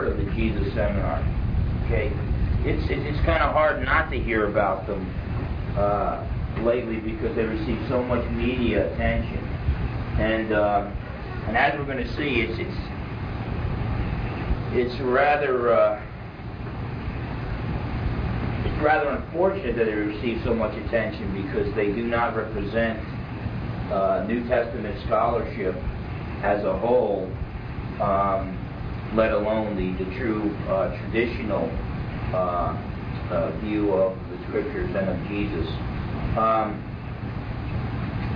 of the Jesus Seminar. Okay, it's it's, it's kind of hard not to hear about them uh, lately because they receive so much media attention, and uh, and as we're going to see, it's it's it's rather. Uh, it's rather unfortunate that they receive so much attention because they do not represent uh, New Testament scholarship as a whole, um, let alone the, the true uh, traditional uh, uh, view of the scriptures and of Jesus. Um,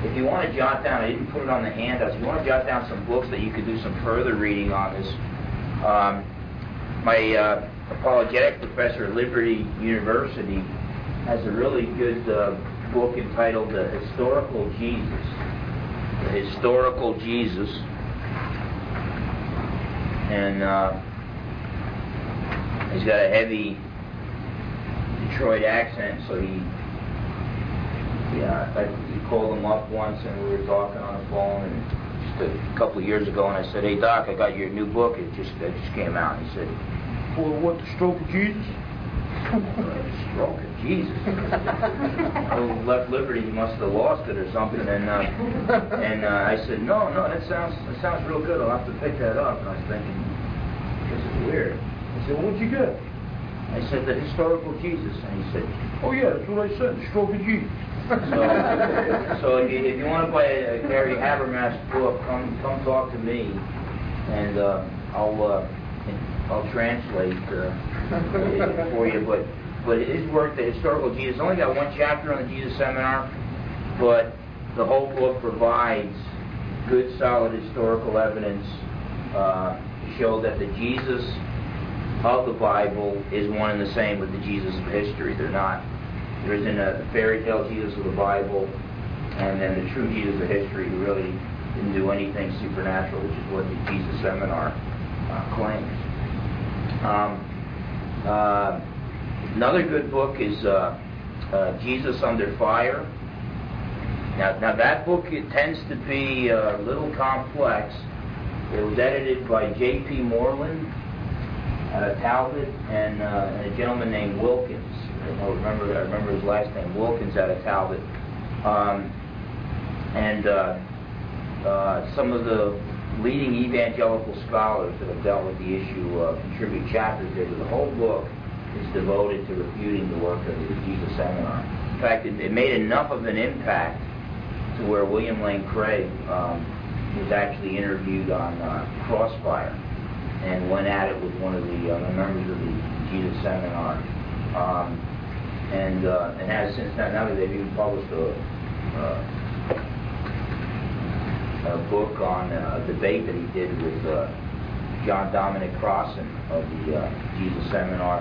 if you want to jot down, I didn't put it on the handouts. If you want to jot down some books that you could do some further reading on this, um, my uh, apologetic professor at Liberty University has a really good uh, book entitled "The Historical Jesus." The Historical Jesus, and uh, he's got a heavy Detroit accent, so he yeah, I, he called him up once and we were talking on the phone and just a couple of years ago and I said, Hey Doc, I got your new book. It just it just came out. And he said, Well, what the stroke of Jesus? Stroke of Jesus. I left Liberty, he must have lost it or something. And uh, and uh, I said, No, no, that sounds that sounds real good. I'll have to pick that up. And I was thinking, This is weird. I said, What'd you get? I said, The historical Jesus. And he said, Oh yeah, that's what I said, the stroke of Jesus. So, so if you, if you want to buy a Gary Habermas book, come come talk to me, and uh, I'll uh, I'll translate uh, for you. But but his work, the historical Jesus, only got one chapter on the Jesus Seminar, but the whole book provides good, solid historical evidence uh, to show that the Jesus of the Bible is one and the same with the Jesus of history. They're not. There isn't a fairy tale Jesus of the Bible, and then the true Jesus of history who really didn't do anything supernatural, which is what the Jesus Seminar uh, claims. Um, uh, another good book is uh, uh Jesus Under Fire. Now, now that book it tends to be a little complex. It was edited by J.P. Moreland of Talbot and, uh, and a gentleman named Wilkins. I remember I remember his last name, Wilkins out of Talbot. Um, and uh, uh, some of the leading evangelical scholars that have dealt with the issue uh, contribute chapters there. The whole book is devoted to refuting the work of the Jesus Seminar. In fact, it, it made enough of an impact to where William Lane Craig um, was actually interviewed on uh, Crossfire and went at it with one of the uh, members of the Jesus Seminar. Um, and uh, and has since then. Now that they've even published a, uh, a book on uh, a debate that he did with uh, John Dominic Crossan of the uh, Jesus Seminar.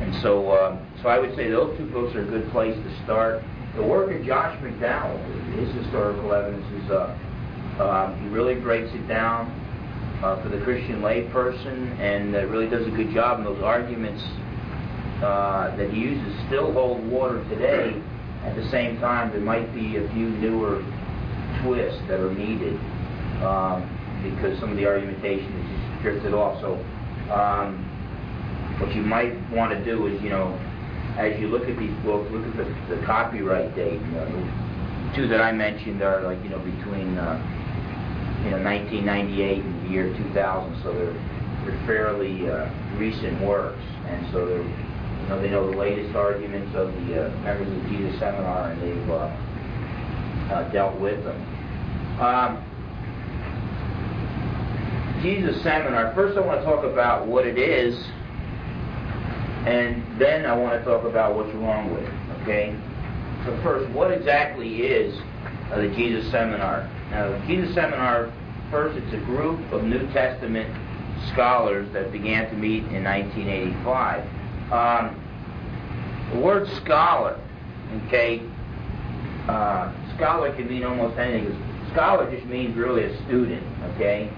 And so, uh, so I would say those two books are a good place to start. The work of Josh McDowell, his historical evidence is, uh, um, he really breaks it down uh, for the Christian layperson and uh, really does a good job And those arguments uh, that he uses still hold water today. At the same time, there might be a few newer twists that are needed um, because some of the argumentation is just drifted off. So, um, what you might want to do is, you know, as you look at these books, look at the, the copyright date. You know, the two that I mentioned are like, you know, between uh, you know 1998 and the year 2000, so they're they're fairly uh, recent works, and so they're you know, they know the latest arguments of the uh, members of the Jesus Seminar, and they've uh, uh, dealt with them. Um, Jesus Seminar. First, I want to talk about what it is, and then I want to talk about what's wrong with it. Okay. So first, what exactly is uh, the Jesus Seminar? Now, the Jesus Seminar. First, it's a group of New Testament scholars that began to meet in 1985. Um, the word scholar, okay, uh, scholar can mean almost anything. Scholar just means really a student, okay?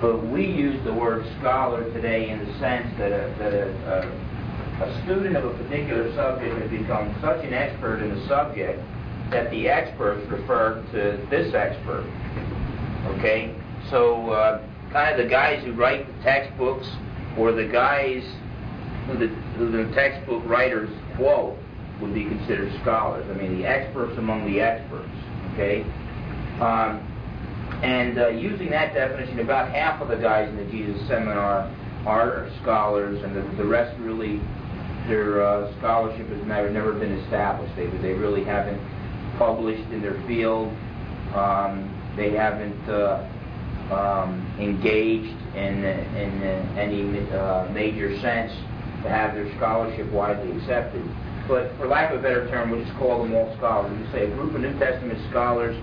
But we use the word scholar today in the sense that a, that a, a, a student of a particular subject has become such an expert in the subject that the experts refer to this expert. Okay? So, uh, kind of the guys who write the textbooks or the guys who the, who the textbook writers quote would be considered scholars. I mean, the experts among the experts. Okay, um, and uh, using that definition, about half of the guys in the Jesus Seminar are scholars, and the, the rest really their uh, scholarship has never never been established. They they really haven't published in their field. Um, they haven't uh, um, engaged in in any uh, major sense to have their scholarship widely accepted. But for lack of a better term, we'll just call them all scholars. We say a group of New Testament scholars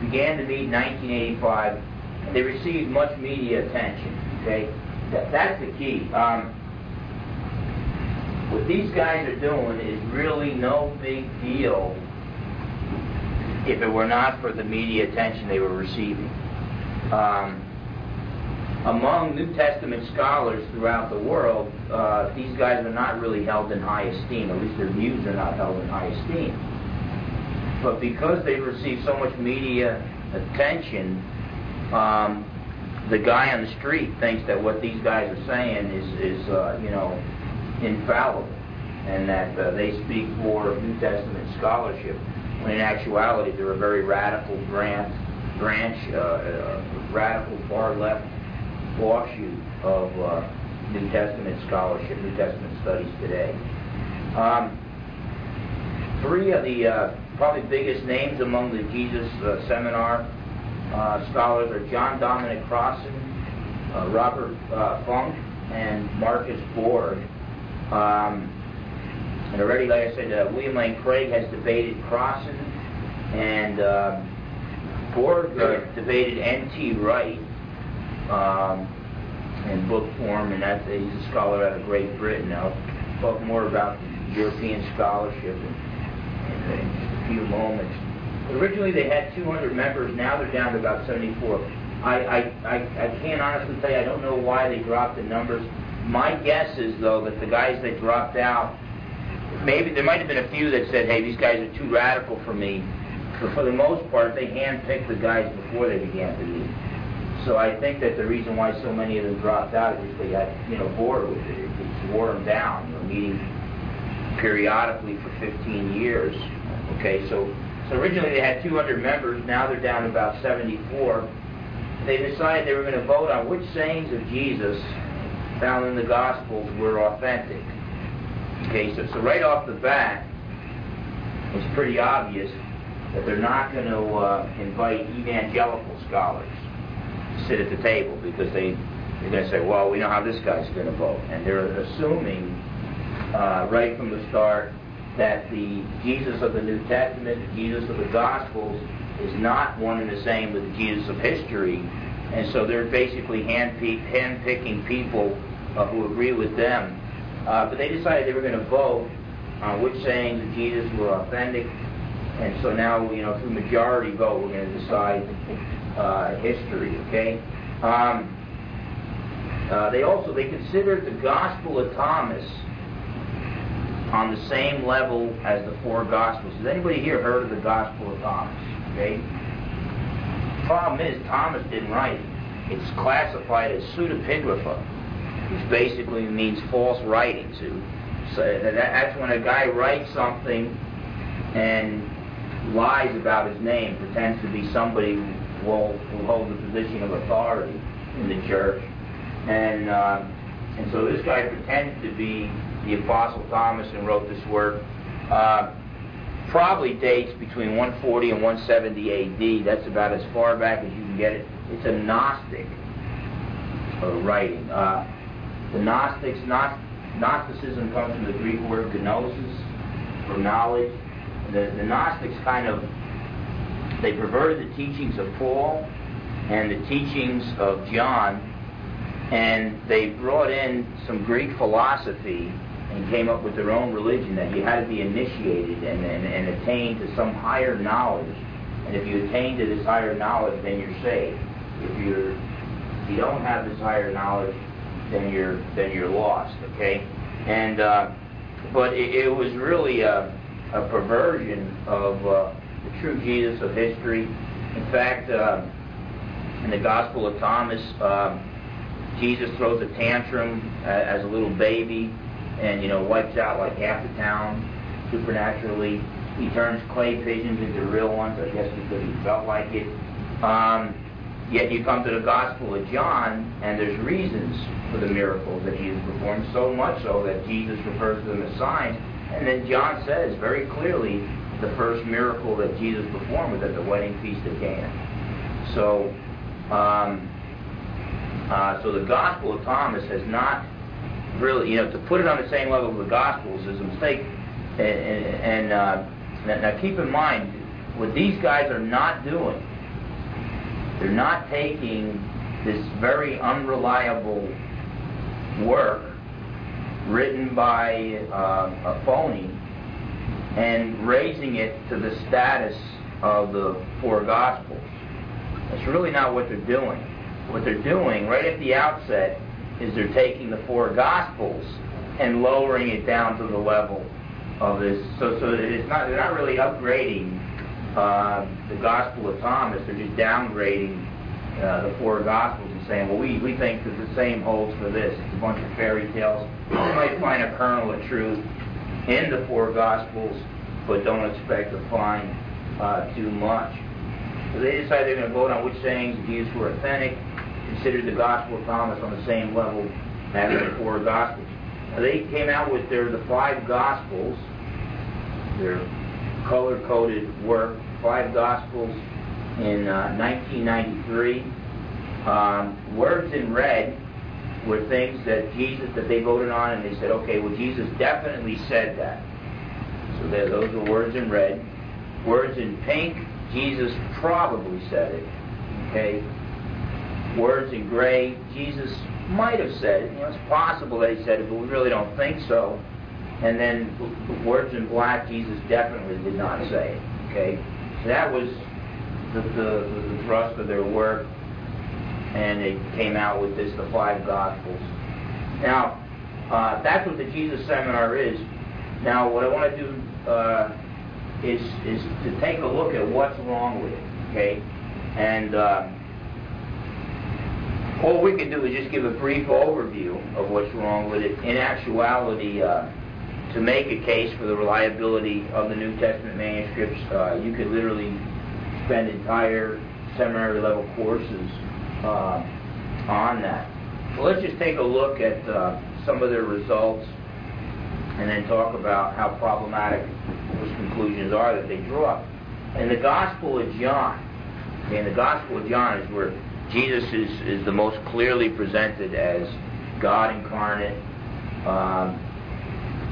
began to meet in 1985, and they received much media attention. Okay, that, that's the key. Um, what these guys are doing is really no big deal if it were not for the media attention they were receiving. Um, among New Testament scholars throughout the world, uh, these guys are not really held in high esteem. At least their views are not held in high esteem. But because they receive so much media attention, um, the guy on the street thinks that what these guys are saying is, is uh, you know, infallible, and that uh, they speak for New Testament scholarship. When in actuality, they're a very radical branch, branch, uh, uh, radical far left offshoot of uh, New Testament scholarship, New Testament studies today. Um, three of the uh, probably biggest names among the Jesus uh, Seminar uh, scholars are John Dominic Crossan, uh, Robert uh, Funk, and Marcus Borg. Um, and already, like I said, William Lane Craig has debated Crossan, and Borg debated N.T. Wright um, in book form, and he's a scholar out of Great Britain. I'll talk more about European scholarship in, in, a few moments. Originally, they had 200 members. Now they're down to about 74. I, I, I, I can't honestly tell you. I don't know why they dropped the numbers. My guess is, though, that the guys that dropped out, maybe there might have been a few that said, "Hey, these guys are too radical for me." But for the most part, they handpicked the guys before they began to meet. So I think that the reason why so many of them dropped out is they got you know bored with it. It, wore them down. You know, meeting periodically for 15 years. Okay, so so originally they had 200 members. Now they're down to about 74. They decided they were going to vote on which sayings of Jesus found in the Gospels were authentic. Okay, so so right off the bat, it's pretty obvious that they're not going to uh, invite evangelical scholars sit at the table because they they're going to say, well, we know how this guy's going to vote, and they're assuming uh, right from the start that the Jesus of the New Testament, the Jesus of the Gospels, is not one and the same with the Jesus of history, and so they're basically hand picking people uh, who agree with them. Uh, but they decided they were going to vote on which sayings of Jesus were authentic, and so now, you know, through majority vote, we're going to decide uh, history. Okay. Um, uh, they also they considered the Gospel of Thomas on the same level as the four Gospels. Has anybody here heard of the Gospel of Thomas? Okay. Problem is Thomas didn't write it. It's classified as pseudepigrapha, which basically means false writings. So that's when a guy writes something and lies about his name, pretends to be somebody will, who hold the position of authority in the church. And, uh, and so this guy pretended to be the Apostle Thomas and wrote this work. Uh, probably dates between 140 and 170 AD. That's about as far back as you can get it. It's a Gnostic uh, writing. Uh, the Gnostics, Gnosticism comes from the Greek word gnosis, for knowledge. The, the Gnostics kind of they perverted the teachings of Paul and the teachings of John, and they brought in some Greek philosophy and came up with their own religion that you had to be initiated and, and, and attain to some higher knowledge. And if you attain to this higher knowledge, then you're saved. If you're if you don't have this higher knowledge, then you're then you're lost. Okay, and uh, but it, it was really a, a perversion of uh, true Jesus of history. In fact, uh, in the Gospel of Thomas, uh, Jesus throws a tantrum as a little baby and, you know, wipes out like half the town supernaturally. He turns clay pigeons into real ones, I guess because he felt like it. Um, yet you come to the Gospel of John, and there's reasons for the miracles that Jesus performed, so much so that Jesus refers to them as signs. And then John says very clearly the first miracle that Jesus performed was at the wedding feast of Cana. So, um, uh, so the Gospel of Thomas has not really, you know, to put it on the same level as the Gospels is a mistake. And, and, and uh, now, keep in mind, what these guys are not doing, they're not taking this very unreliable work written by uh, a phony and raising it to the status of the four Gospels. That's really not what they're doing. What they're doing right at the outset is they're taking the four Gospels and lowering it down to the level of this. So, so it's not they're not really upgrading uh, the Gospel of Thomas. They're just downgrading uh, the four Gospels and saying, well, we, we think that the same holds for this. It's a bunch of fairy tales. You might find a kernel of truth in the four Gospels, but don't expect to find uh, too much. So they decided they're going to vote on which sayings Jesus were authentic, consider the Gospel of Thomas on the same level as the four Gospels. They came out with their the five Gospels, their color-coded work, five Gospels in uh, 1993. Um, words in red were things that Jesus that they voted on, and they said, okay, well Jesus definitely said that. So there, those are words in red. Words in pink, Jesus probably said it. Okay. Words in gray, Jesus might have said it. You know, it's possible that he said it, but we really don't think so. And then words in black, Jesus definitely did not say it. Okay, so that was the, the, the thrust of their work, and they came out with this, the five Gospels. Now, uh, that's what the Jesus Seminar is. Now, what I want to do uh, is is to take a look at what's wrong with it. Okay, and uh, all we can do is just give a brief overview of what's wrong with it. In actuality, uh, to make a case for the reliability of the New Testament manuscripts, uh, you could literally spend entire seminary level courses uh, on that. Let's just take a look at uh, some of their results and then talk about how problematic those conclusions are that they draw. In the Gospel of John, in the Gospel of John is where Jesus is, is the most clearly presented as God incarnate. Um,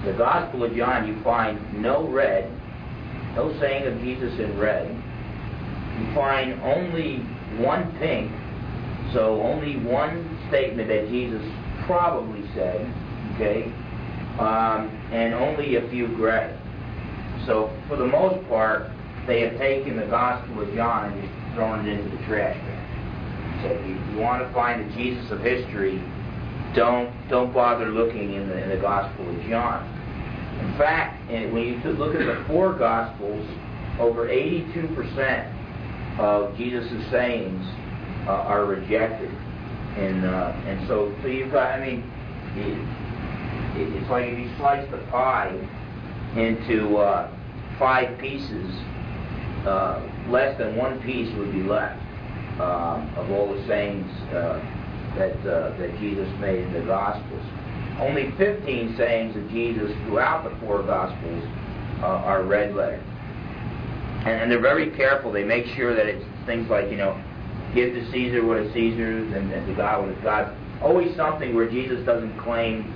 the Gospel of John, you find no red, no saying of Jesus in red. You find only one pink, so only one statement that Jesus probably said, okay, um, and only a few gray. So for the most part, they have taken the Gospel of John and just thrown it into the trash can said, you, you want to find the Jesus of history, don't don't bother looking in the, in the Gospel of John. In fact, when you look at the four Gospels, over 82% of Jesus' sayings uh, are rejected, and uh, and so so you've got. I mean, it, it's like if you slice the pie into uh, five pieces, uh, less than one piece would be left um, of all the sayings uh, that, uh, that Jesus made in the Gospels. Only 15 sayings of Jesus throughout the four Gospels uh, are red letter. And, and, they're very careful. They make sure that it's things like, you know, give to Caesar what is Caesar's and, and to God what is God's. Always something where Jesus doesn't claim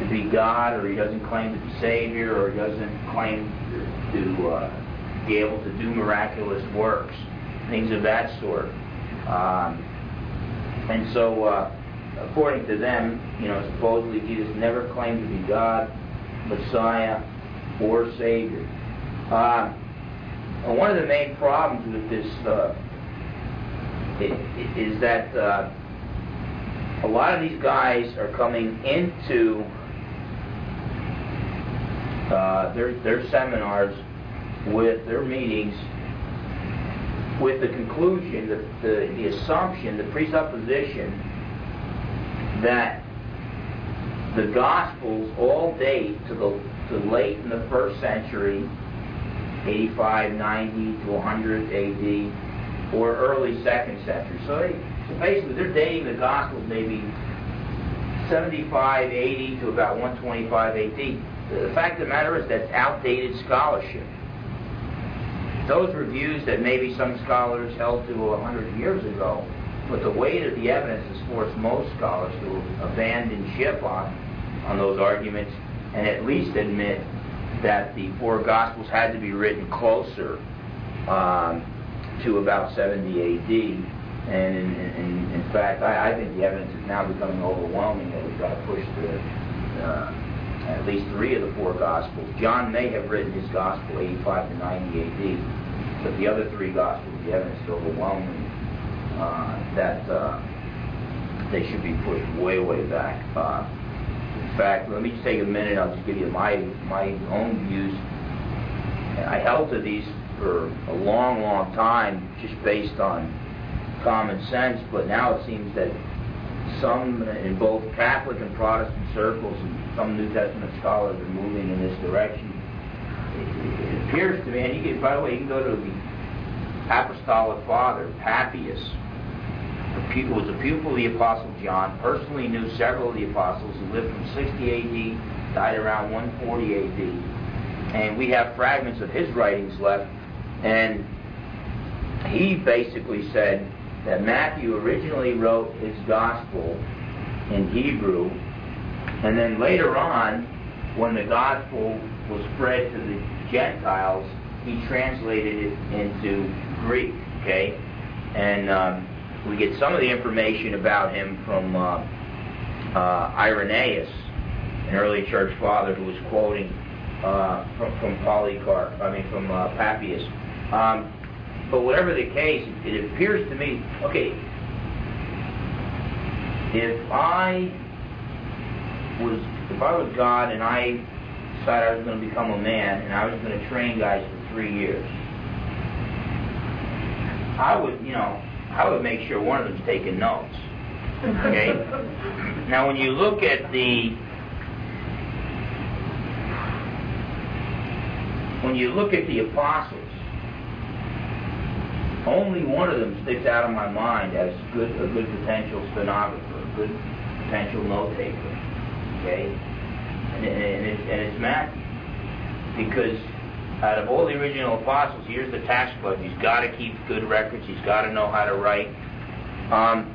to be God or he doesn't claim to be Savior or he doesn't claim to uh, be able to do miraculous works things of that sort. Um, and so, uh, according to them, you know, supposedly Jesus never claimed to be God, Messiah, or Savior. Uh, one of the main problems with this uh, is that uh, a lot of these guys are coming into uh, their their seminars with their meetings with the conclusion, the, the, the assumption, the presupposition that the Gospels all date to the to late in the first century, 85, 90 to 100 AD, or early second century. So, they, basically, they're dating the Gospels maybe 75, 80 to about 125 AD. The fact of the matter is that's outdated scholarship. Those reviews that maybe some scholars held to 100 years ago, but the weight of the evidence has forced most scholars to abandon ship on, on those arguments and at least admit that the four Gospels had to be written closer um, to about 70 AD. And in, in, in fact, I, I, think the evidence is now becoming overwhelming that we've got to push the, uh, at least three of the four Gospels. John may have written his Gospel 85 to 90 AD, but the other three Gospels, the evidence is overwhelming uh, that uh, they should be pushed way, way back. Uh, in fact, let me just take a minute. I'll just give you my my own views. I held to these for a long, long time, just based on common sense. But now it seems that some in both Catholic and Protestant circles, and some New Testament scholars are moving in this direction. It, appears to me, and you can, by the way, you can go to the Apostolic Father, Papias, who was a pupil of the Apostle John, personally knew several of the apostles who lived from 60 AD, died around 140 AD. And we have fragments of his writings left. And he basically said that Matthew originally wrote his gospel in Hebrew, and then later on, when the gospel was spread to the Gentiles, he translated it into Greek. Okay, and um, we get some of the information about him from uh, uh, Irenaeus, an early church father who was quoting uh, from, from Polycarp, I mean from uh, Papias. Um, but whatever the case, it appears to me, okay, if I was if I was God and I decided I was going to become a man and I was going to train guys for three years, I would, you know, I would make sure one of them's taking notes. Okay? now, when you look at the when you look at the apostles, only one of them sticks out of my mind as good a good potential stenographer, a good potential note taker. Okay? And, and, it's, and it's Matthew. Because out of all the original apostles, here's the tax collector. He's got to keep good records. He's got to know how to write. Um,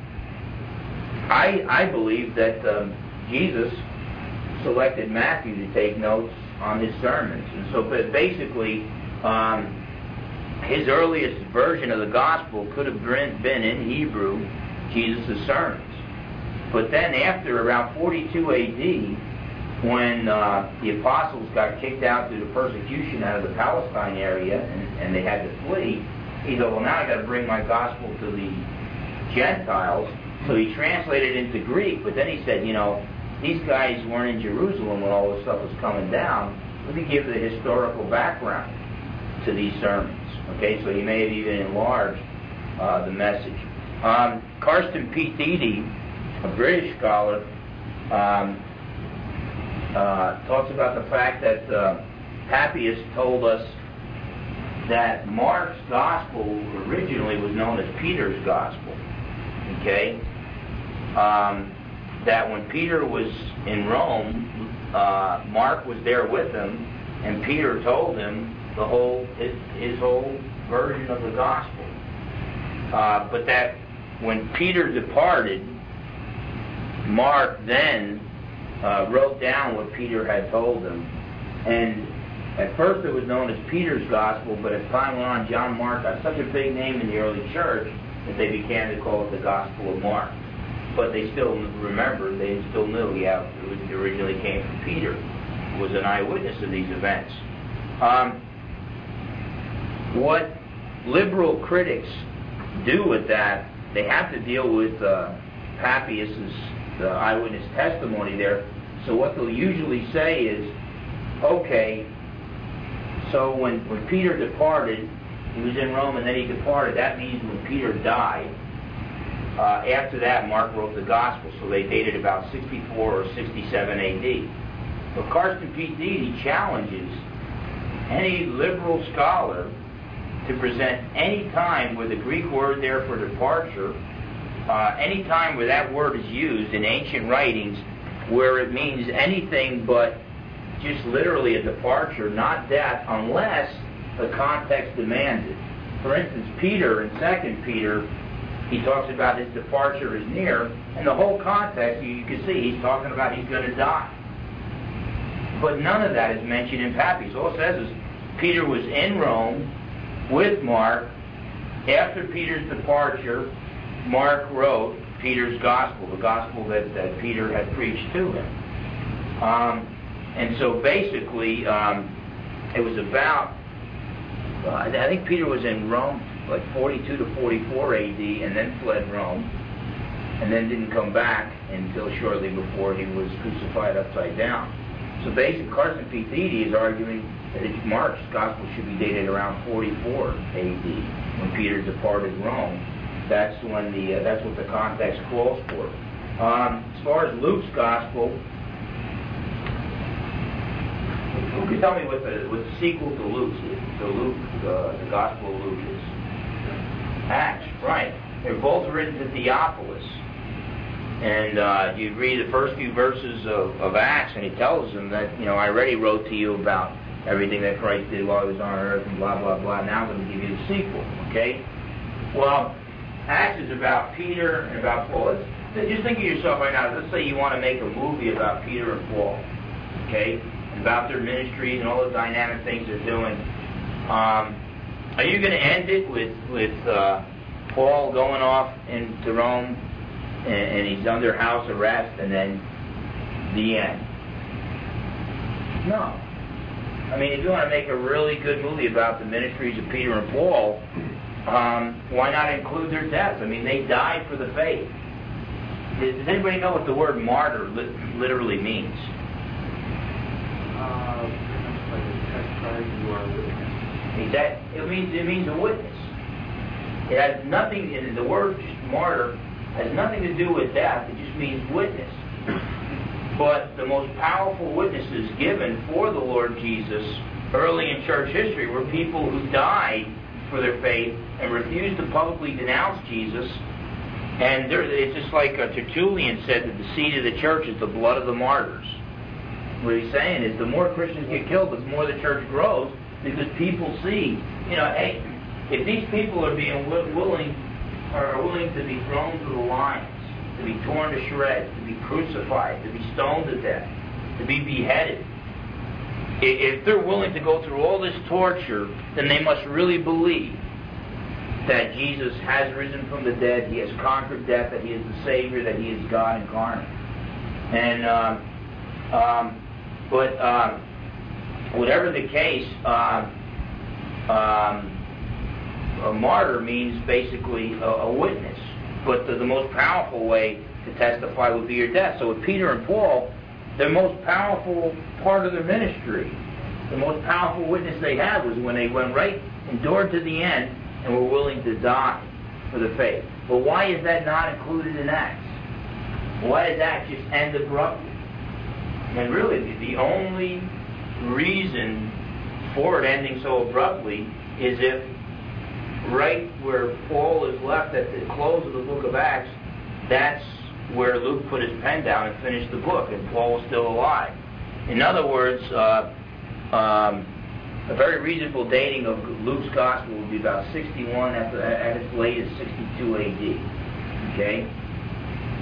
I I believe that um, Jesus selected Matthew to take notes on his sermons, and so basically, um, his earliest version of the gospel could have been in Hebrew, Jesus' sermons. But then, after around 42 A.D., when uh, the apostles got kicked out due the persecution out of the Palestine area and, and they had to flee, he said, well, now I got to bring my gospel to the Gentiles. So he translated it into Greek, but then he said, you know, these guys weren't in Jerusalem when all this stuff was coming down. Let me give the historical background to these sermons. Okay, so he may have even enlarged uh, the message. Um, Carsten P. Thiede, a British scholar, um, uh, talks about the fact that uh, Papias told us that Mark's gospel originally was known as Peter's gospel. Okay? Um, that when Peter was in Rome, uh, Mark was there with him, and Peter told him the whole his, his whole version of the gospel. Uh, but that when Peter departed, Mark then uh, wrote down what Peter had told him. And at first it was known as Peter's Gospel, but as time went on, John Mark got such a big name in the early church that they began to call it the Gospel of Mark. But they still remembered, they still knew, yeah, it originally came from Peter, who was an eyewitness of these events. Um, what liberal critics do with that, they have to deal with uh, Papias's the eyewitness testimony there. So what they'll usually say is, okay, so when, when Peter departed, he was in Rome and then he departed. That means when Peter died, uh, after that, Mark wrote the Gospel, so they dated about 64 or 67 AD. But Carsten P. Thiede challenges any liberal scholar to present any time where the Greek word there for departure, uh, any time where that word is used in ancient writings, where it means anything but just literally a departure, not death, unless the context demands it. For instance, Peter in 2 Peter, he talks about his departure is near, and the whole context, you, you can see, he's talking about he's going to die. But none of that is mentioned in Papias. So all it says is Peter was in Rome with Mark. After Peter's departure, Mark wrote Peter's gospel, the gospel that, that Peter had preached to him. Um, and so basically, um, it was about, uh, I think Peter was in Rome like 42 to 44 AD and then fled Rome and then didn't come back until shortly before he was crucified upside down. So basically, Carsten P. Thiede is arguing Mark's gospel should be dated around 44 AD when Peter departed Rome. That's when the uh, that's what the context calls for. Um, as far as Luke's gospel, who can tell me what the what the sequel to Luke's is? Luke, uh, the Gospel of Luke is Acts, right? They're both written to Theophilus. And uh, you read the first few verses of, of Acts, and he tells them that, you know, I already wrote to you about everything that Christ did while he was on earth, and blah, blah, blah. Now I'm going to give you the sequel, okay? Well, Acts is about Peter and about Paul. Let's, just think of yourself right now. Let's say you want to make a movie about Peter and Paul, okay? About their ministries and all the dynamic things they're doing. Um, are you going to end it with with uh, Paul going off into Rome and, and he's under house arrest and then the end? No. I mean, if you want to make a really good movie about the ministries of Peter and Paul, um, why not include their deaths? I mean, they died for the faith. Does anybody know what the word martyr li- literally means? Uh, like a you are that it means it means a witness. It has nothing. The word martyr has nothing to do with death. It just means witness. But the most powerful witnesses given for the Lord Jesus early in church history were people who died for their faith and refused to publicly denounce Jesus. And it's just like uh, Tertullian said that the seed of the church is the blood of the martyrs. What he's saying is the more Christians get killed, the more the church grows, because people see, you know, hey, if these people are being willing, are willing to be thrown to the lions, to be torn to shreds, to be crucified, to be stoned to death, to be beheaded, if they're willing to go through all this torture, then they must really believe that Jesus has risen from the dead, He has conquered death, that He is the Savior, that He is God incarnate. And, um, um, but um, whatever the case, uh, um, a martyr means basically a, a witness. But the, the, most powerful way to testify would be your death. So with Peter and Paul, their most powerful part of their ministry, the most powerful witness they had was when they went right, endured to the end, and were willing to die for the faith. But why is that not included in Acts? Why does Acts just end abruptly? And really, the, the only reason for it ending so abruptly is if right where Paul is left at the close of the book of Acts, that's where Luke put his pen down and finished the book, and Paul was still alive. In other words, uh, um, a very reasonable dating of Luke's gospel would be about 61 at, the, at its latest 62 AD. Okay?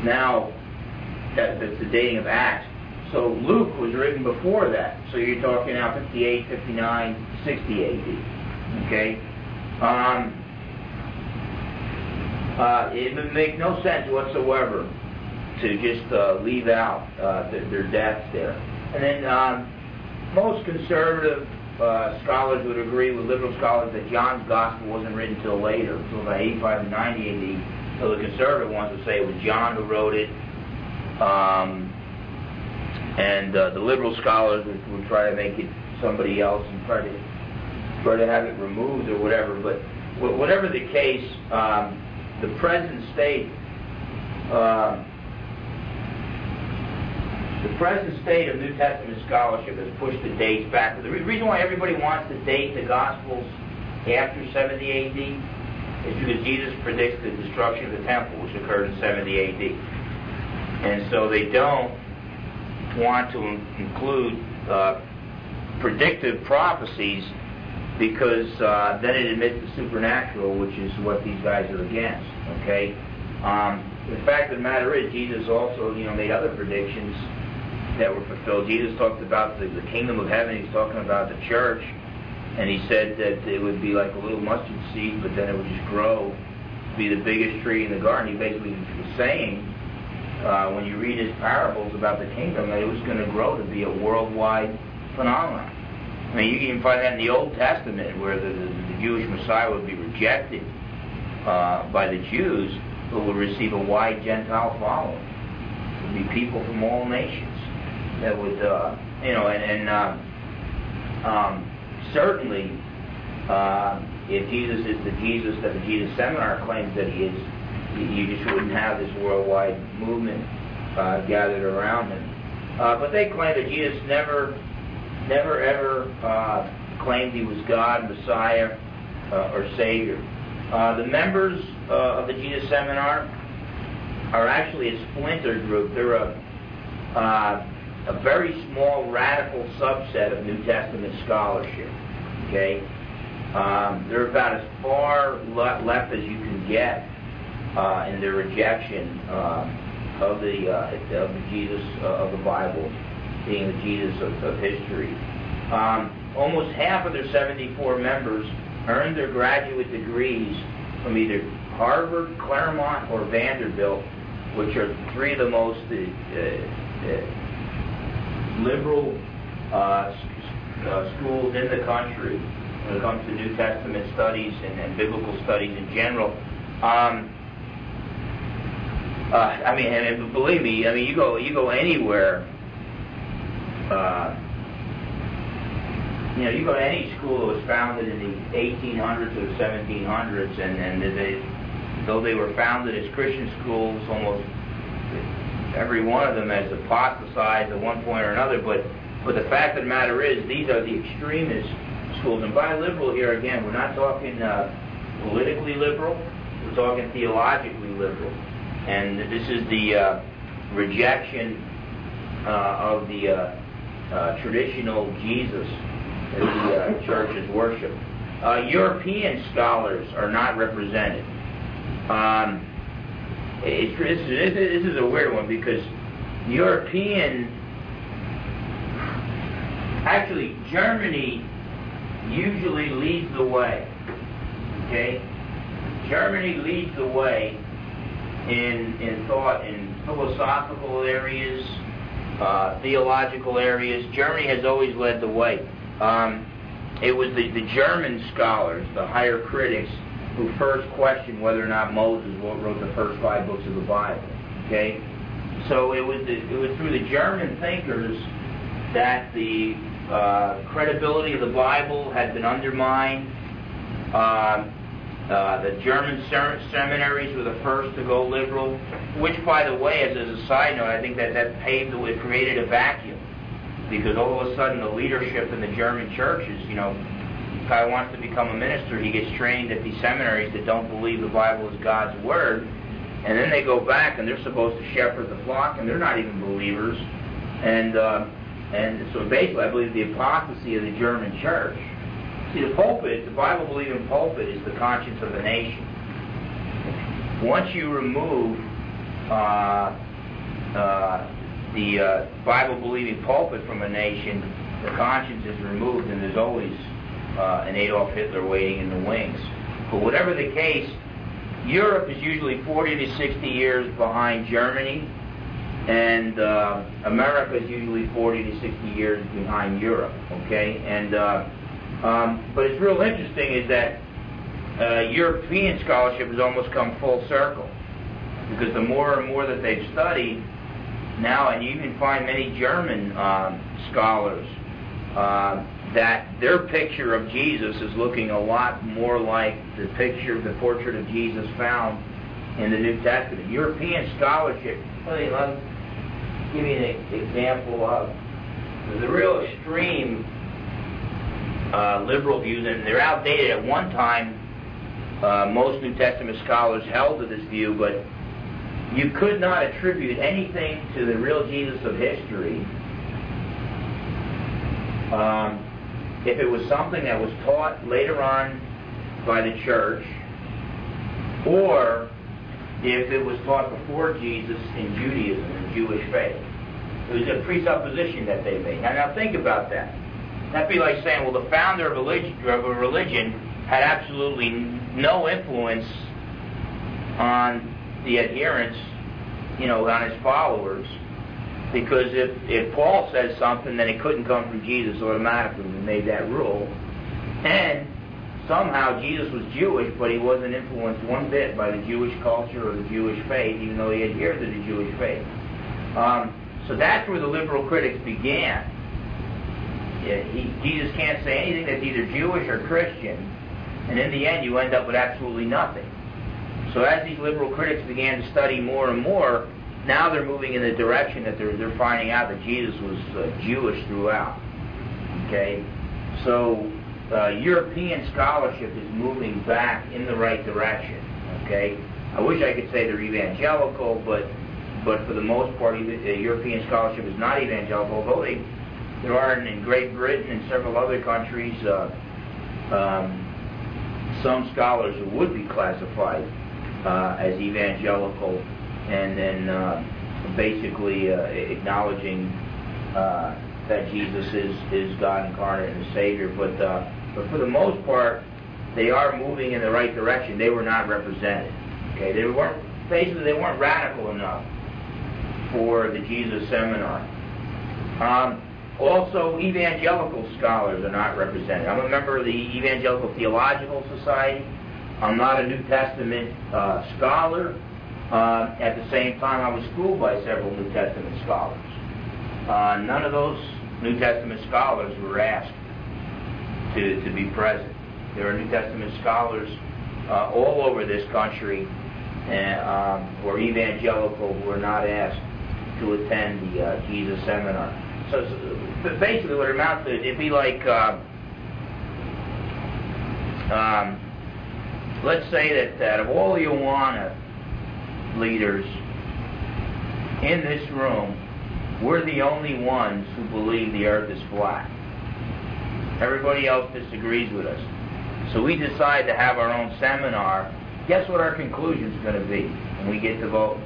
Now, that, that's the dating of Acts. So Luke was written before that. So you're talking now 58, 59, 60 AD. Okay? Um, uh, it would make no sense whatsoever to just uh, leave out uh, their, their deaths there. And then um, most conservative uh, scholars would agree with liberal scholars that John's gospel wasn't written until later, until about 85 to 90 AD. So the conservative ones would say it was John who wrote it. Um, and uh, the liberal scholars would, would try to make it somebody else and try to try to have it removed or whatever. But whatever the case, um, the present state Uh, the present state of New Testament scholarship has pushed the dates back. The reason why everybody wants to date the Gospels after 70 AD is because Jesus predicts the destruction of the temple, which occurred in 70 AD. And so they don't want to include uh, predictive prophecies because uh, then it admits the supernatural, which is what these guys are against. Okay. Um, the fact of the matter is, Jesus also, you know, made other predictions that were fulfilled. Jesus talked about the, the kingdom of heaven. He's talking about the church, and he said that it would be like a little mustard seed, but then it would just grow be the biggest tree in the garden. He basically was saying, uh, when you read his parables about the kingdom, that it was going to grow to be a worldwide phenomenon. Mean, you can even find that in the Old Testament, where the, the, the Jewish Messiah would be rejected uh, by the Jews, but would receive a wide Gentile following. It would be people from all nations that would, uh, you know, and, and uh, um, certainly, uh, if Jesus is the Jesus that the Jesus Seminar claims that he is, you just wouldn't have this worldwide movement uh, gathered around him. Uh, but they claim that Jesus never, never ever uh, claimed he was God, Messiah, uh, or Savior. Uh, the members uh, of the Jesus Seminar are actually a splinter group. They're a uh, a very small radical subset of New Testament scholarship. Okay, um, they're about as far le- left as you can get uh, in their rejection uh, of the of the Jesus of the Bible, being the Jesus of, of history. Um, almost half of their 74 members earned their graduate degrees from either Harvard, Claremont, or Vanderbilt, which are three of the most uh, uh, liberal uh, uh, schools in the country when it comes to New Testament studies and, and biblical studies in general. Um, uh, I mean, and, believe me, I mean, you go you go anywhere. Uh, you know, you go to any school that was founded in the 1800s or the 1700s, and, and they, though they were founded as Christian schools, almost every one of them has apostatized at one point or another, but but the fact of the matter is, these are the extremist schools. And by liberal here, again, we're not talking uh, politically liberal, we're talking theologically liberal. And this is the uh, rejection uh, of the uh, uh, traditional Jesus that the uh, churches worship. European scholars are not represented. Um, it's, this, this is a weird one because European, actually Germany usually leads the way. Okay, Germany leads the way in in thought in philosophical areas, uh, theological areas. Germany has always led the way. Um, it was the, the German scholars, the higher critics, who first questioned whether or not Moses wrote the first five books of the Bible. Okay, so it was the, it was through the German thinkers that the uh, credibility of the Bible had been undermined. Uh, uh, the German ser- seminaries were the first to go liberal, which, by the way, as, as a side note, I think that that paved the way, created a vacuum, because all of a sudden the leadership in the German churches, you know, guy wants to become a minister, he gets trained at these seminaries that don't believe the Bible is God's word, and then they go back and they're supposed to shepherd the flock, and they're not even believers, and uh, and so basically, I believe the apostasy of the German church. See, the pulpit, the Bible-believing pulpit, is the conscience of the nation. Once you remove uh, uh, the uh, Bible-believing pulpit from a nation, the conscience is removed, and there's always uh, an Adolf Hitler waiting in the wings. But whatever the case, Europe is usually 40 to 60 years behind Germany, and uh, America is usually 40 to 60 years behind Europe. Okay, and uh, um, but it's real interesting is that uh, European scholarship has almost come full circle because the more and more that they've studied now, and you even find many German um, scholars. Uh, that their picture of Jesus is looking a lot more like the picture, the portrait of Jesus found in the New Testament. European scholarship, let me, let me give you an example of the real extreme uh, liberal views, and they're outdated. At one time, uh, most New Testament scholars held to this view, but you could not attribute anything to the real Jesus of history um, if it was something that was taught later on by the church, or if it was taught before Jesus in Judaism and Jewish faith. It was a presupposition that they made. Now, now think about that. That'd be like saying, well, the founder of, religion, of a religion had absolutely no influence on the adherents, you know, on his followers. Because if, if Paul says something, then it couldn't come from Jesus automatically. We made that rule. And somehow Jesus was Jewish, but he wasn't influenced one bit by the Jewish culture or the Jewish faith, even though he adhered to the Jewish faith. Um, so that's where the liberal critics began. He, Jesus can't say anything that's either Jewish or Christian, and in the end, you end up with absolutely nothing. So as these liberal critics began to study more and more, now they're moving in the direction that they're, they're finding out that Jesus was uh, Jewish throughout. Okay? So uh, European scholarship is moving back in the right direction. Okay? I wish I could say they're evangelical, but but for the most part, uh, European scholarship is not evangelical, although they, there are in Great Britain and several other countries uh, um, some scholars who would be classified uh, as evangelical and then uh, basically uh, acknowledging uh, that Jesus is, is God incarnate and the Savior. But, uh, but for the most part, they are moving in the right direction. They were not represented. Okay, they weren't basically they weren't radical enough for the Jesus seminar. Um, also, evangelical scholars are not represented. I'm a member of the Evangelical Theological Society. I'm not a New Testament uh, scholar. Uh, at the same time, I was schooled by several New Testament scholars. Uh, none of those New Testament scholars were asked to, to be present. There are New Testament scholars uh, all over this country and, um, who are evangelical who are not asked to attend the uh, Jesus seminar. So, basically, what it amounts to, it'd be like, uh, um, let's say that, that of all the Awana leaders in this room, we're the only ones who believe the earth is flat. Everybody else disagrees with us. So we decide to have our own seminar. Guess what our conclusion is going to be when we get to vote?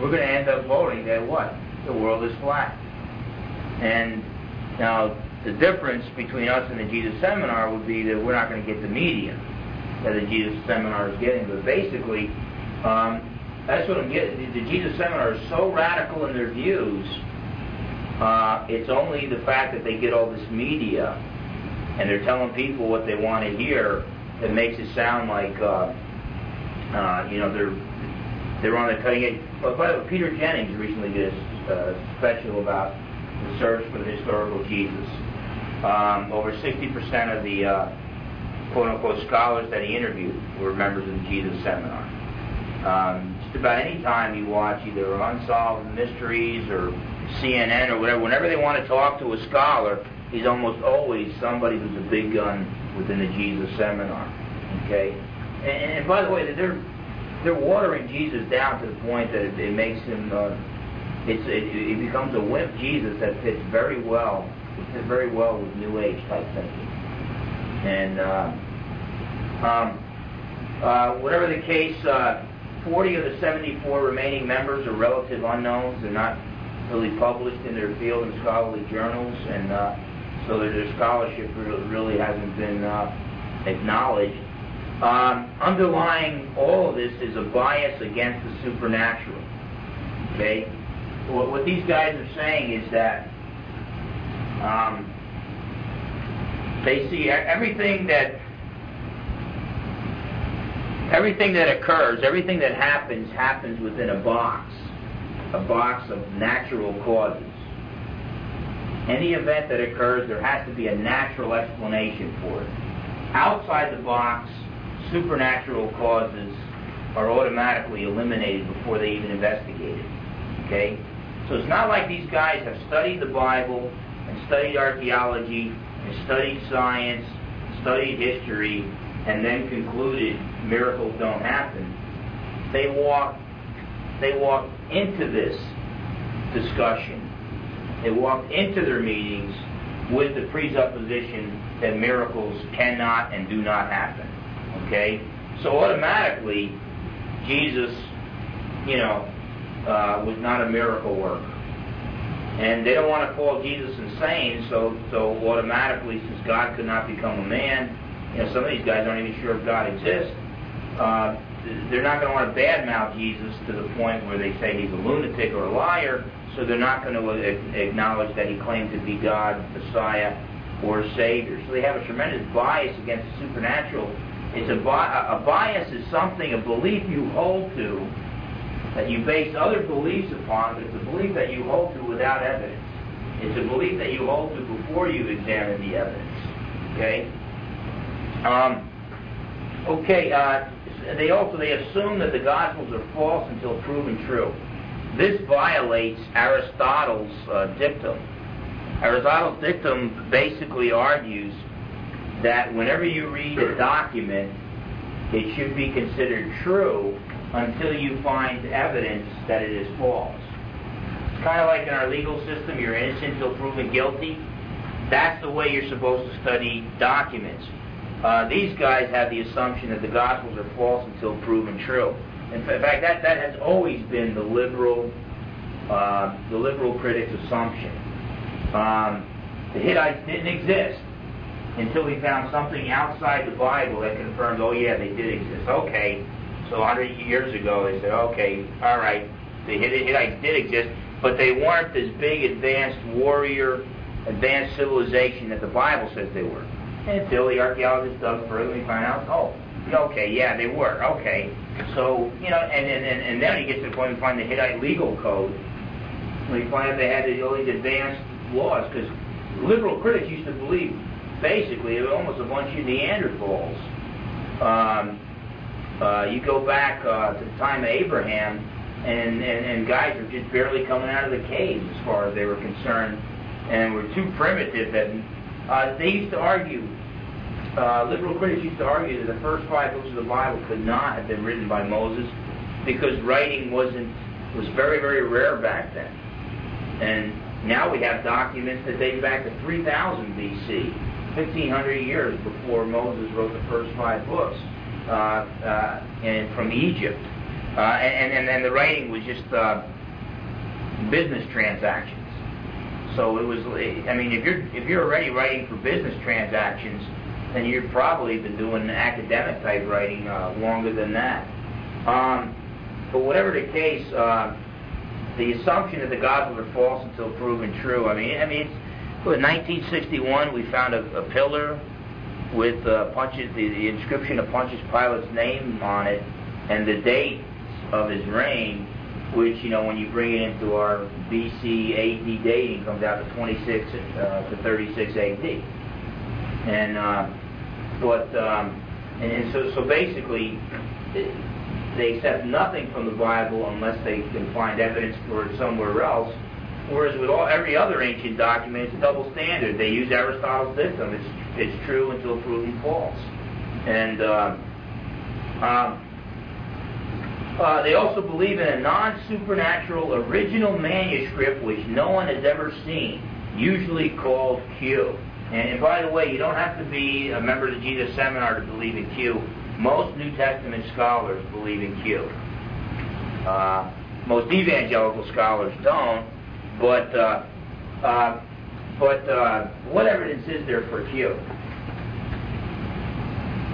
We're going to end up voting that what? The world is flat. And now the difference between us and the Jesus seminar would be that we're not going to get the media that the Jesus seminar is getting. But basically, um, that's what I'm getting. The Jesus seminar is so radical in their views. Uh, it's only the fact that they get all this media and they're telling people what they want to hear that makes it sound like uh, uh, you know they're they're on the cutting edge. But by the way, Peter Jennings recently did a uh, special about the search for the historical Jesus. Um, over 60% of the uh, quote unquote scholars that he interviewed were members of the Jesus seminar. Um, just about any time you watch either Unsolved Mysteries or CNN or whatever, whenever they want to talk to a scholar, he's almost always somebody who's a big gun within the Jesus seminar. Okay? And, and by the way, they're they're watering Jesus down to the point that it, it makes him uh, it's it, it becomes a wimp Jesus that fits very well fits very well with New Age type thinking. And uh, um, uh, whatever the case, uh, 40 of the 74 remaining members are relative unknowns. They're not really published in their field in scholarly journals, and uh, so their scholarship really hasn't been uh, acknowledged. Um, underlying all of this is a bias against the supernatural. Okay, what, what these guys are saying is that um, they see everything that everything that occurs, everything that happens, happens within a box, a box of natural causes. Any event that occurs, there has to be a natural explanation for it. Outside the box, supernatural causes are automatically eliminated before they even investigate it. Okay? So it's not like these guys have studied the Bible and studied archaeology and studied science, studied history, and then concluded miracles don't happen. They walk they walk into this discussion. They walk into their meetings with the presupposition that miracles cannot and do not happen. Okay? So automatically, Jesus, you know, uh, was not a miracle worker. And they don't want to call Jesus insane, so so automatically, since God could not become a man, you know, some of these guys aren't even sure if God exists. Uh, they're not going to want to badmouth Jesus to the point where they say he's a lunatic or a liar, so they're not going to acknowledge that he claimed to be God, Messiah, or Savior. So they have a tremendous bias against the supernatural. It's a, bi- a bias is something, a belief you hold to that you base other beliefs upon, but it's a belief that you hold to without evidence. It's a belief that you hold to before you examine the evidence. Okay? Um, okay, uh, they also they assume that the Gospels are false until proven true. This violates Aristotle's uh, dictum. Aristotle's dictum basically argues that whenever you read a document, it should be considered true until you find evidence that it is false. It's kind of like in our legal system, you're innocent until proven guilty. That's the way you're supposed to study documents. Uh, these guys have the assumption that the Gospels are false until proven true. In fact, that, that has always been the liberal, uh, the liberal critic's assumption. Um, the Hittites didn't exist until we found something outside the Bible that confirmed, oh yeah, they did exist. Okay, so 100 years ago they said, okay, all right, the Hittites did exist, but they weren't this big advanced warrior, advanced civilization that the Bible says they were. Until the archaeologists dug further and find out, oh, okay, yeah, they were. Okay, so you know, and and and then you get to the point we find the Hittite legal code. We find that they had all these advanced laws because liberal critics used to believe basically it was almost a bunch of Neanderthals. Um, uh, you go back uh, to the time of Abraham, and, and, and guys were just barely coming out of the caves as far as they were concerned, and were too primitive that uh, they used to argue, uh, liberal critics used to argue that the first five books of the Bible could not have been written by Moses because writing wasn't was very very rare back then, and now we have documents that date back to 3000 BC, 1500 years before Moses wrote the first five books, and from Egypt, uh, and, and and the writing was just uh, business transactions. So it was. I mean, if you're if you're already writing for business transactions, then you've probably been doing academic type writing uh, longer than that. Um, but whatever the case, uh, the assumption that the Gospels are false until proven true. I mean, I mean, in 1961 we found a, a pillar with uh, Pontius, the, the inscription of Pontius Pilate's name on it, and the date of his reign which, you know, when you bring it into our BC AD dating, comes out to 26 uh, to 36 AD. And, uh, but, um, and, and so, so basically, they accept nothing from the Bible unless they can find evidence for it somewhere else. Whereas with all every other ancient document, it's a double standard. They use Aristotle's dictum. It's it's true until proven false. And uh, um, uh, they also believe in a non-supernatural original manuscript which no one has ever seen, usually called Q. And, and, by the way, you don't have to be a member of the Jesus Seminar to believe in Q. Most New Testament scholars believe in Q. Uh, most evangelical scholars don't, but uh, uh but uh, what evidence is there for Q?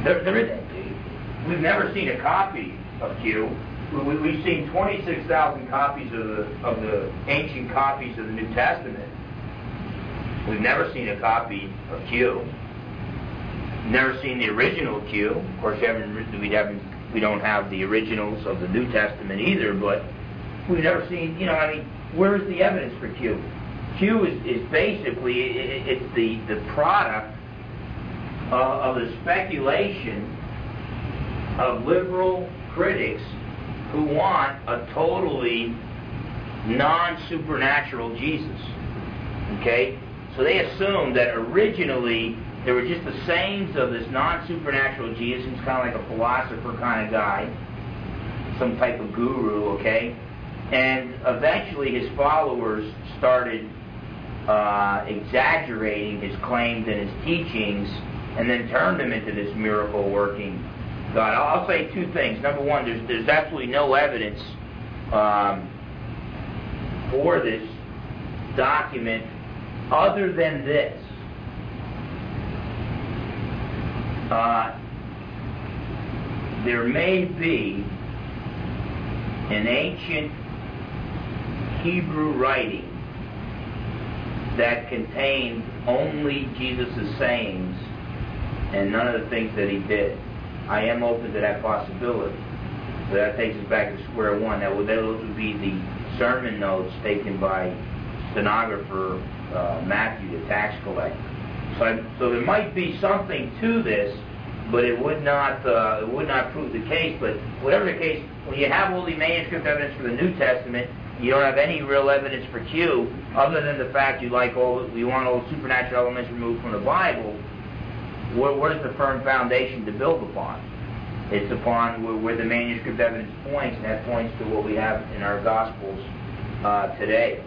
There, there is, we've never seen a copy of Q we, have seen 26,000 copies of the, of the ancient copies of the New Testament. We've never seen a copy of Q. Never seen the original Q. Of course, we haven't, we haven't, we don't have the originals of the New Testament either. But we've never seen, you know, I mean, where is the evidence for Q? Q is, is basically it, it's the the product uh, of the speculation of liberal critics who want a totally non-supernatural Jesus. Okay? So they assume that originally there were just the sayings of this non-supernatural Jesus. He's kind of like a philosopher kind of guy, some type of guru, okay? And eventually his followers started uh, exaggerating his claims and his teachings and then turned him into this miracle working God. I'll, say two things. Number one, there's, there's absolutely no evidence um, for this document other than this. Uh, there may be an ancient Hebrew writing that contained only Jesus' sayings and none of the things that he did. I am open to that possibility. But that takes us back to square one. That would, those would be the sermon notes taken by stenographer uh, Matthew, the tax collector. So, I, so there might be something to this, but it would not uh, it would not prove the case. But whatever the case, when you have all the manuscript evidence for the New Testament, you don't have any real evidence for Q, other than the fact you like all you want all the supernatural elements removed from the Bible. What, what is the firm foundation to build upon? It's upon where, where the manuscript evidence points, and that points to what we have in our Gospels uh, today.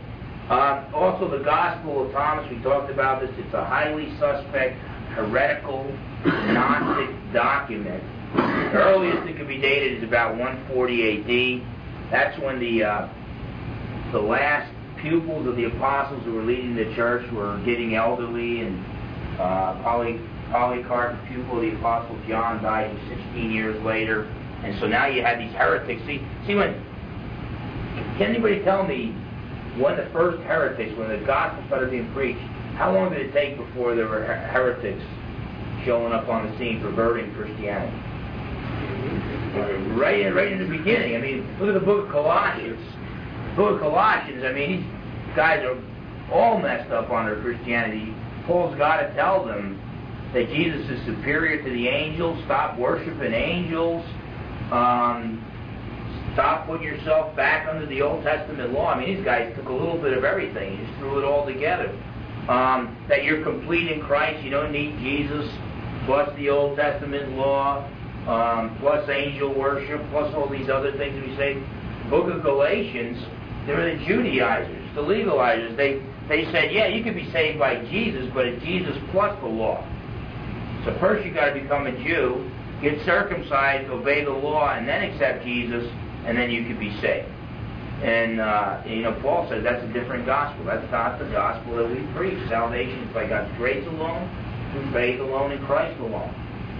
Uh, also, the Gospel of Thomas, we talked about this. It's a highly suspect, heretical, Gnostic document. The earliest it could be dated is about 140 AD. That's when the uh, the last pupils of the apostles who were leading the church were getting elderly, and uh, Poly, Polycarp, the pupil of the apostle John, died 16 years later. And so now you have these heretics. See, see when can anybody tell me when the first heretics, when the gospel started being preached, how long did it take before there were heretics showing up on the scene perverting Christianity? Right right in the beginning. I mean, look at the book of Colossians. Book of Colossians, I mean, these guys are all messed up on their Christianity. Paul's got to tell them that Jesus is superior to the angels. Stop worshiping angels. Um, stop putting yourself back under the Old Testament law. I mean, these guys took a little bit of everything just threw it all together. Um, that you're complete in Christ. You don't need Jesus plus the Old Testament law, um, plus angel worship, plus all these other things we say. Book of Galatians, they're the Judaizers, the legalizers. They they said, yeah, you could be saved by Jesus, but it's Jesus plus the law. So first you've got to become a Jew, get circumcised, obey the law, and then accept Jesus, and then you could be saved. And uh, you know, Paul says that's a different gospel. That's not the gospel that we preach. Salvation is by God's grace alone, through faith alone, in Christ alone.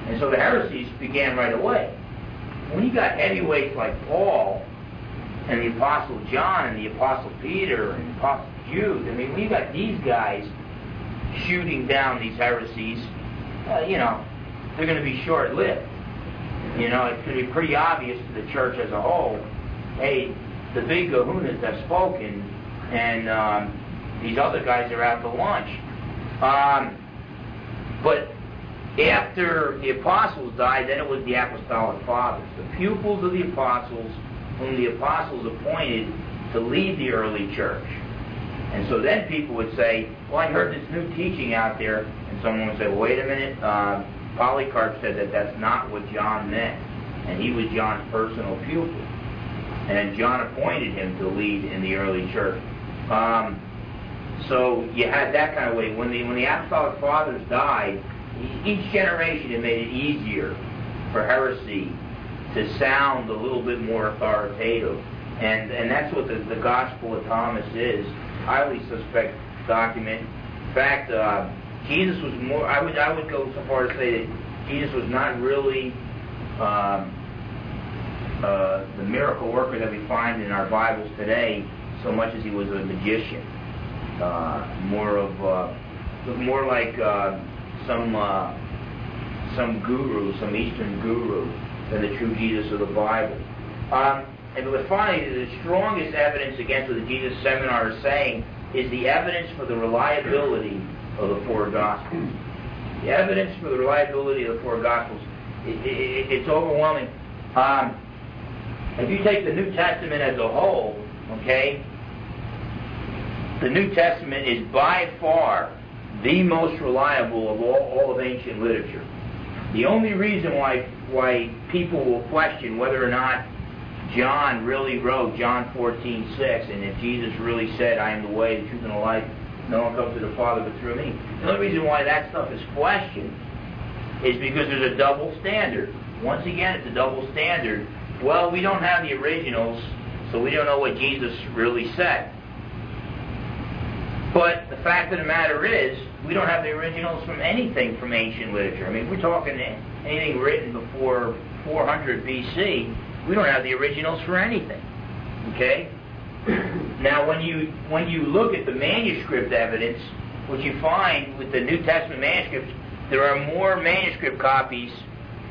And so the heresies began right away. When you got heavyweights like Paul and the Apostle John and the Apostle Peter and the Apostle Jude, I mean, you got these guys shooting down these heresies, uh, you know, they're going to be short-lived. You know, it's going to be pretty obvious to the church as a whole, hey, the big kahunas have spoken, and um, these other guys are out to lunch. Um, but after the apostles died, then it was the apostolic fathers, the pupils of the apostles, whom the apostles appointed to lead the early church. And so then people would say, well, I heard this new teaching out there, and someone would say, well, wait a minute, uh, Polycarp said that that's not what John meant, and he was John's personal pupil. And John appointed him to lead in the early church. Um, so you had that kind of way. When the when the apostolic fathers died, each generation it made it easier for heresy to sound a little bit more authoritative. And and that's what the, the Gospel of Thomas is. Highly suspect document. In fact, uh, Jesus was more. I would I would go so far to say that Jesus was not really um, uh, the miracle worker that we find in our Bibles today, so much as he was a magician. Uh, more of uh, more like uh, some uh, some guru, some Eastern guru, than the true Jesus of the Bible. Um, and but finally, the strongest evidence against what the Jesus Seminar is saying is the evidence for the reliability of the four Gospels. The evidence for the reliability of the four Gospels, it, it, it's overwhelming. Um, if you take the New Testament as a whole, okay, the New Testament is by far the most reliable of all, all of ancient literature. The only reason why why people will question whether or not John really wrote John 14, 6, and if Jesus really said, I am the way, the truth, and the life, no one comes to the Father but through me. The only reason why that stuff is questioned is because there's a double standard. Once again, it's a double standard. Well, we don't have the originals, so we don't know what Jesus really said. But the fact of the matter is, we don't have the originals from anything from ancient literature. I mean, we're talking anything written before 400 BC, we don't have the originals for anything. Okay? Now, when you when you look at the manuscript evidence, what you find with the New Testament manuscripts, there are more manuscript copies.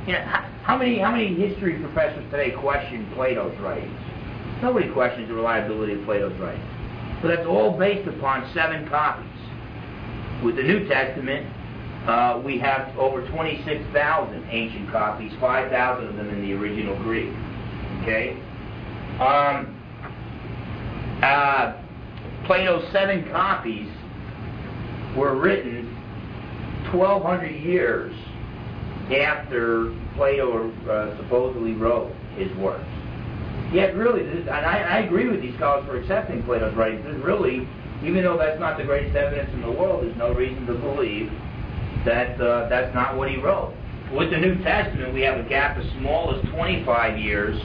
You know, how, how many how many history professors today question Plato's writings? Nobody questions the reliability of Plato's writings. But that's all based upon seven copies. With the New Testament, uh, we have over 26,000 ancient copies, 5,000 of them in the original Greek. Okay? Um, uh, Plato's seven copies were written 1,200 years after Plato uh, supposedly wrote his works. Yet, really, and I, I agree with these scholars for accepting Plato's writings. There's really, even though that's not the greatest evidence in the world, there's no reason to believe that uh, that's not what he wrote. With the New Testament, we have a gap as small as 25 years